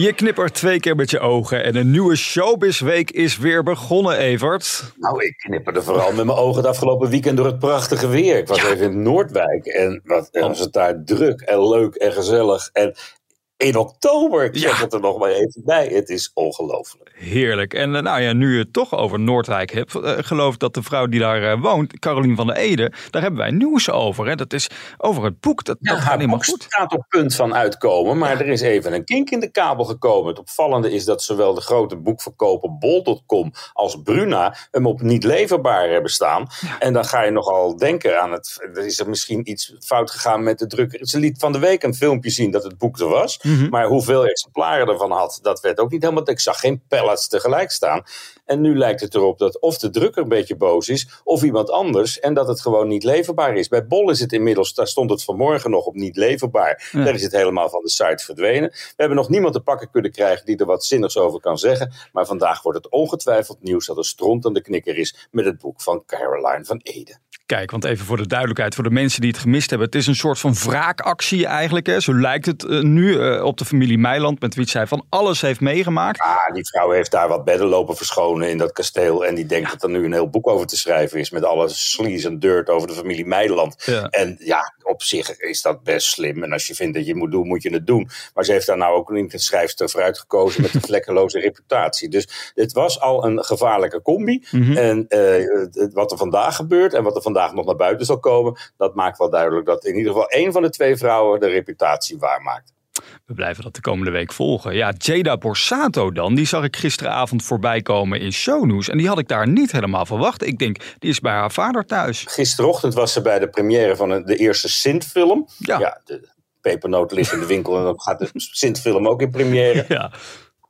Je knippert twee keer met je ogen en een nieuwe showbizweek is weer begonnen, Evert. Nou, ik knipperde vooral met mijn ogen het afgelopen weekend door het prachtige weer. Ik was even in Noordwijk en wat was het daar druk en leuk en gezellig. En in oktober. Ik zeg het er nog maar even bij. Het is ongelooflijk. Heerlijk. En uh, nou ja, nu je het toch over Noordwijk hebt. Uh, geloof dat de vrouw die daar uh, woont, Carolien van der Ede, daar hebben wij nieuws over. Hè? Dat is over het boek. Dat, ja, dat gaat helemaal goed. staat op punt van uitkomen. Maar ja. er is even een kink in de kabel gekomen. Het opvallende is dat zowel de grote boekverkoper Bol.com als Bruna hem op niet leverbaar hebben staan. En dan ga je nogal denken aan het. Er is er misschien iets fout gegaan met de drukker. Ze liet van de week een filmpje zien dat het boek er was. Mm -hmm. Maar hoeveel exemplaren ervan had, dat werd ook niet helemaal. Ik zag geen pallets tegelijk staan. En nu lijkt het erop dat of de drukker een beetje boos is, of iemand anders. En dat het gewoon niet leverbaar is. Bij Bol is het inmiddels, daar stond het vanmorgen nog op niet leverbaar. Ja. Daar is het helemaal van de site verdwenen. We hebben nog niemand te pakken kunnen krijgen die er wat zinnigs over kan zeggen. Maar vandaag wordt het ongetwijfeld nieuws dat er stront aan de knikker is met het boek van Caroline van Ede. Kijk, want even voor de duidelijkheid, voor de mensen die het gemist hebben. Het is een soort van wraakactie eigenlijk. Hè? Zo lijkt het uh, nu uh, op de familie Meiland, met wie zij van alles heeft meegemaakt. Ah, die vrouw heeft daar wat bedden lopen verschonen in dat kasteel. En die denkt ja. dat er nu een heel boek over te schrijven is. Met alle sleaze en dirt over de familie Meiland. Ja. En ja, op zich is dat best slim. En als je vindt dat je het moet doen, moet je het doen. Maar ze heeft daar nou ook niet een schrijfster voor uitgekozen met een vlekkeloze reputatie. Dus het was al een gevaarlijke combi. Mm -hmm. En uh, wat er vandaag gebeurt en wat er vandaag nog naar buiten zal komen, dat maakt wel duidelijk dat in ieder geval één van de twee vrouwen de reputatie waarmaakt. We blijven dat de komende week volgen. Ja, Jada Borsato dan, die zag ik gisteravond voorbij komen in Shownews. En die had ik daar niet helemaal verwacht. Ik denk, die is bij haar vader thuis. Gisterochtend was ze bij de première van de eerste Sint-film. Ja. ja, de pepernoot ligt in de winkel en dan gaat de Sint-film ook in première. Ja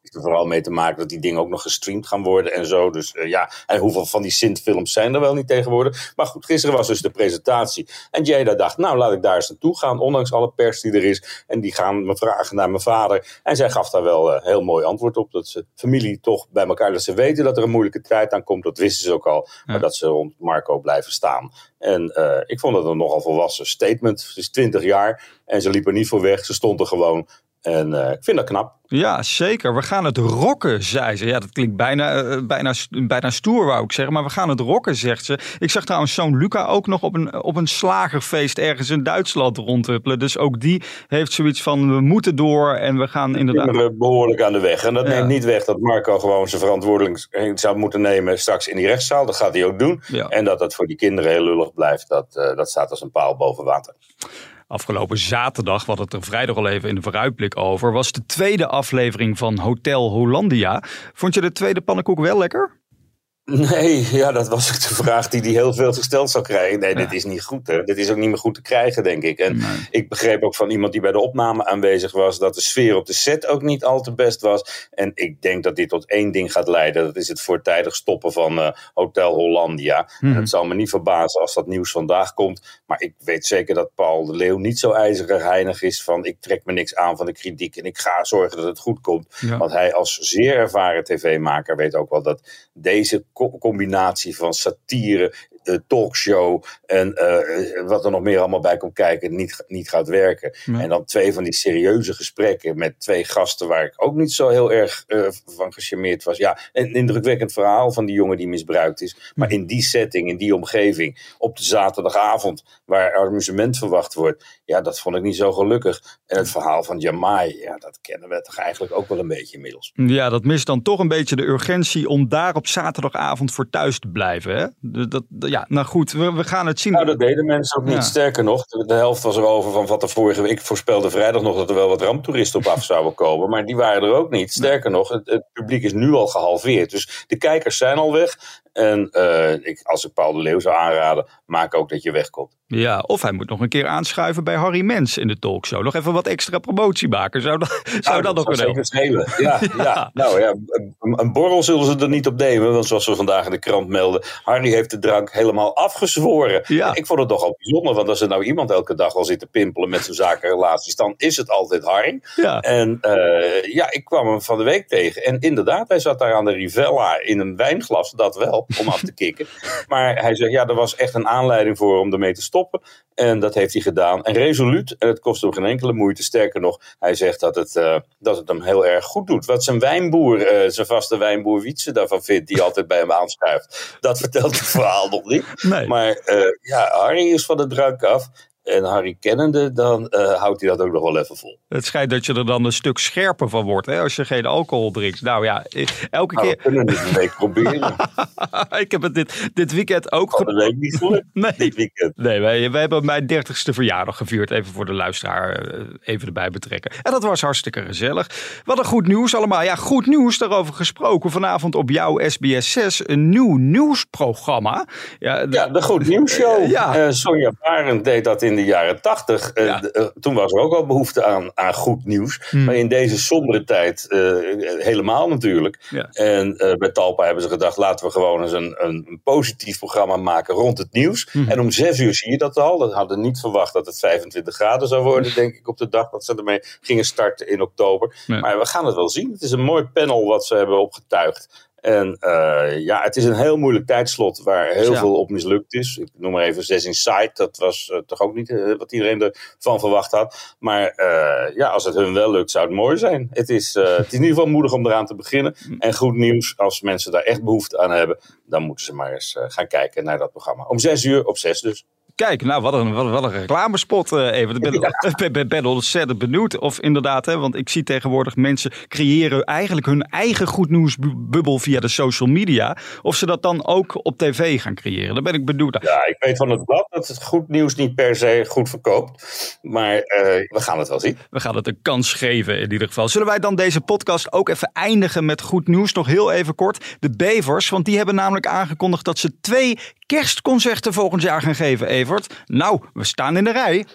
er vooral mee te maken dat die dingen ook nog gestreamd gaan worden en zo. Dus uh, ja, en hoeveel van die Sint-films zijn er wel niet tegenwoordig. Maar goed, gisteren was dus de presentatie. En Jada dacht, nou laat ik daar eens naartoe gaan, ondanks alle pers die er is. En die gaan me vragen naar mijn vader. En zij gaf daar wel uh, heel mooi antwoord op. Dat ze familie toch bij elkaar, dat ze weten dat er een moeilijke tijd aankomt. Dat wisten ze ook al. Ja. Maar dat ze rond Marco blijven staan. En uh, ik vond het een nogal volwassen statement. Ze is 20 jaar en ze liep er niet voor weg. Ze stond er gewoon. En uh, ik vind dat knap. Ja, zeker. We gaan het rocken, zei ze. Ja, dat klinkt bijna, uh, bijna, bijna stoer, wou ik zeggen. Maar we gaan het rocken, zegt ze. Ik zag trouwens zoon Luca ook nog op een, op een slagerfeest ergens in Duitsland rondhuppelen. Dus ook die heeft zoiets van, we moeten door en we gaan inderdaad... We behoorlijk aan de weg. En dat ja. neemt niet weg dat Marco gewoon zijn verantwoording zou moeten nemen straks in die rechtszaal. Dat gaat hij ook doen. Ja. En dat dat voor die kinderen heel lullig blijft, dat, uh, dat staat als een paal boven water. Afgelopen zaterdag, wat het er vrijdag al even in de vooruitblik over, was de tweede aflevering van Hotel Hollandia. Vond je de tweede pannenkoek wel lekker? Nee, ja, dat was ook de vraag die hij heel veel gesteld zou krijgen. Nee, ja. dit is niet goed. Hè. Dit is ook niet meer goed te krijgen, denk ik. En nee. ik begreep ook van iemand die bij de opname aanwezig was... dat de sfeer op de set ook niet al te best was. En ik denk dat dit tot één ding gaat leiden. Dat is het voortijdig stoppen van uh, Hotel Hollandia. Hmm. En het zal me niet verbazen als dat nieuws vandaag komt. Maar ik weet zeker dat Paul de Leeuw niet zo ijzerig heinig is... van ik trek me niks aan van de kritiek... en ik ga zorgen dat het goed komt. Ja. Want hij als zeer ervaren tv-maker weet ook wel dat deze combinatie van satire, talkshow en uh, wat er nog meer allemaal bij komt kijken, niet, niet gaat werken. En dan twee van die serieuze gesprekken met twee gasten waar ik ook niet zo heel erg uh, van gecharmeerd was. Ja, een indrukwekkend verhaal van die jongen die misbruikt is. Maar in die setting, in die omgeving, op de zaterdagavond, waar amusement verwacht wordt, ja, dat vond ik niet zo gelukkig. En het verhaal van Jamai, ja, dat kennen we toch eigenlijk ook wel een beetje inmiddels. Ja, dat mist dan toch een beetje de urgentie om daar op zaterdagavond voor thuis te blijven. Hè? Dat, dat, ja, nou goed, we, we, gaan het zien. Nou, dat deden mensen ook niet. Ja. Sterker nog, de helft was erover van wat er vorige week. Ik voorspelde vrijdag nog dat er wel wat ramptoeristen op af zouden komen. Maar die waren er ook niet. Sterker nog, het, het, publiek is nu al gehalveerd. Dus de kijkers zijn al weg. En uh, ik, als ik Paul de Leeuw zou aanraden, maak ook dat je wegkomt. Ja, of hij moet nog een keer aanschuiven bij Harry Mens in de talkshow. Nog even wat extra promotie maken. Zou dat, zou nou, dat, nog kunnen helpen? Ja, ja. ja, Nou ja, een, borrel zullen ze er niet op nemen. Want zoals we vandaag in de krant melden, Harry heeft de drank helemaal afgezworen. Ja. Ik vond het toch al bijzonder, want als er nou iemand elke dag al zit te pimpelen met zijn zakenrelaties, dan is het altijd Harry. Ja. En uh, ja, ik kwam hem van de week tegen. En inderdaad, hij zat daar aan de Rivella in een wijnglas, dat wel, om af te kicken. Maar hij zegt, ja, er was echt een aanleiding voor om ermee te stoppen. En dat heeft hij gedaan. En resoluut, en het kost hem geen enkele moeite. Sterker nog, hij zegt dat het, uh, dat het hem heel erg goed doet. Wat zijn wijnboer, uh, zijn vaste wijnboer Wietse daarvan vindt, die altijd bij hem aanschuift. Dat vertelt het verhaal nog niet. Nee. Maar uh, ja, Harry is van de drank af. En Harry kennende, dan uh, houdt hij dat ook nog wel even vol. Het schijnt dat je er dan een stuk scherper van wordt hè, als je geen alcohol drinkt. Nou ja, elke nou, keer... We kunnen het een week proberen. ik heb het dit, dit weekend ook... Van de week niet gelukt, nee. dit weekend. Nee, wij, wij hebben mijn dertigste verjaardag gevierd. Even voor de luisteraar eh, even erbij betrekken. En dat was hartstikke gezellig. Wat een goed nieuws allemaal. Ja, goed nieuws daarover gesproken. Vanavond op jouw SBS 6 een nieuw nieuwsprogramma. Ja, de, ja, de Goed Nieuws Show. Ja. Uh, Sonja Barend deed dat in de jaren tachtig, uh, toen was er ook al behoefte aan, aan goed nieuws. Hmm. Maar in deze sombere tijd uh, helemaal natuurlijk. Ja. En bij Talpa hebben ze gedacht, laten we gewoon eens een, een, positief programma maken rond het nieuws. Hmm. En om zes uur zie je dat al. Dat hadden niet verwacht dat het 25 graden zou worden, denk ik, op de dag dat ze ermee gingen starten in oktober. Maar we gaan het wel zien. Het is een mooi panel wat ze hebben opgetuigd. En uh, ja, het is een heel moeilijk tijdslot waar heel veel op mislukt is. Ik noem maar even Zes Inside. Dat was uh, toch ook niet uh, wat iedereen ervan verwacht had. Maar ja, als het hun wel lukt, zou het mooi zijn. Het is, het is in ieder geval moedig om eraan te beginnen. Mm. En goed nieuws, als mensen daar echt behoefte aan hebben, dan moeten ze maar eens gaan kijken naar dat programma. Om zes uur op zes dus. Kijk, nou, wat een, wat, een reclamespot uh, even. Ik ben, ja. ben, ben, ontzettend benieuwd of inderdaad, hè, want ik zie tegenwoordig mensen creëren eigenlijk hun eigen goed nieuwsbubbel via de social media. Of ze dat dan ook op tv gaan creëren. Daar ben ik benieuwd. Ja, ik weet van het blad dat het goed nieuws niet per se goed verkoopt. Maar uh, we gaan het wel zien. We gaan het een kans geven in ieder geval. Zullen wij dan deze podcast ook even eindigen met goed nieuws? Nog heel even kort. De Bevers, want die hebben namelijk aangekondigd dat ze twee kerstconcerten volgend jaar gaan geven, Nou, we staan in de rij.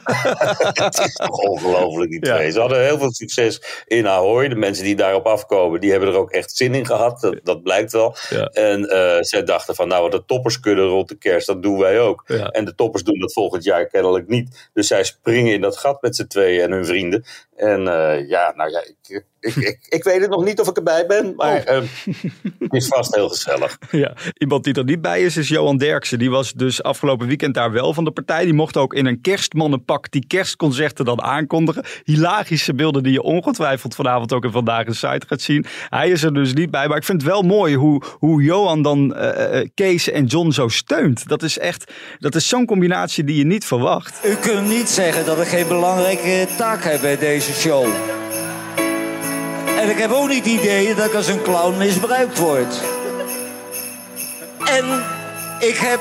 het is toch ongelooflijk, die twee. Ze hadden heel veel succes in Ahoy. De mensen die daarop afkomen, die hebben er ook echt zin in gehad. Dat, dat blijkt wel. Ja. En uh, zij dachten van, nou, wat de toppers kunnen rond de kerst, dat doen wij ook. Ja. En de toppers doen dat volgend jaar kennelijk niet. Dus zij springen in dat gat met z'n tweeën en hun vrienden. En uh, ja, nou ja, ik, ik, ik, ik, weet het nog niet of ik erbij ben, maar oh. uh, het is vast heel gezellig. Ja, iemand die er niet bij is, is Johan Derksen. Die was dus afgelopen weekend daar wel van de partij. Die mocht ook in een kerstmannenpak die kerstconcerten dan aankondigen. Hilarische beelden die je ongetwijfeld vanavond ook in Vandaag in site gaat zien. Hij is er dus niet bij, maar ik vind het wel mooi hoe, hoe Johan dan uh, Kees en John zo steunt. Dat is echt, dat is zo'n combinatie die je niet verwacht. U kunt niet zeggen dat ik geen belangrijke taak heb bij deze show. En ik heb ook niet het idee dat ik als een clown misbruikt word. En ik heb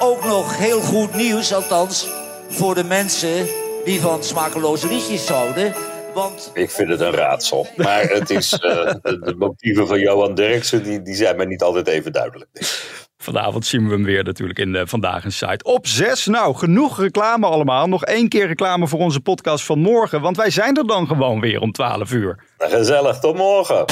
ook nog heel goed nieuws, althans voor de mensen die van smakeloze liedjes houden. Want... Ik vind het een raadsel. Maar het is, uh, de motieven van Johan Derksen die, die zijn mij niet altijd even duidelijk. Vanavond zien we hem weer natuurlijk in de Vandaag in Site. Op 6. Nou, genoeg reclame allemaal. Nog één keer reclame voor onze podcast van morgen. Want wij zijn er dan gewoon weer om 12 uur. Gezellig, tot morgen.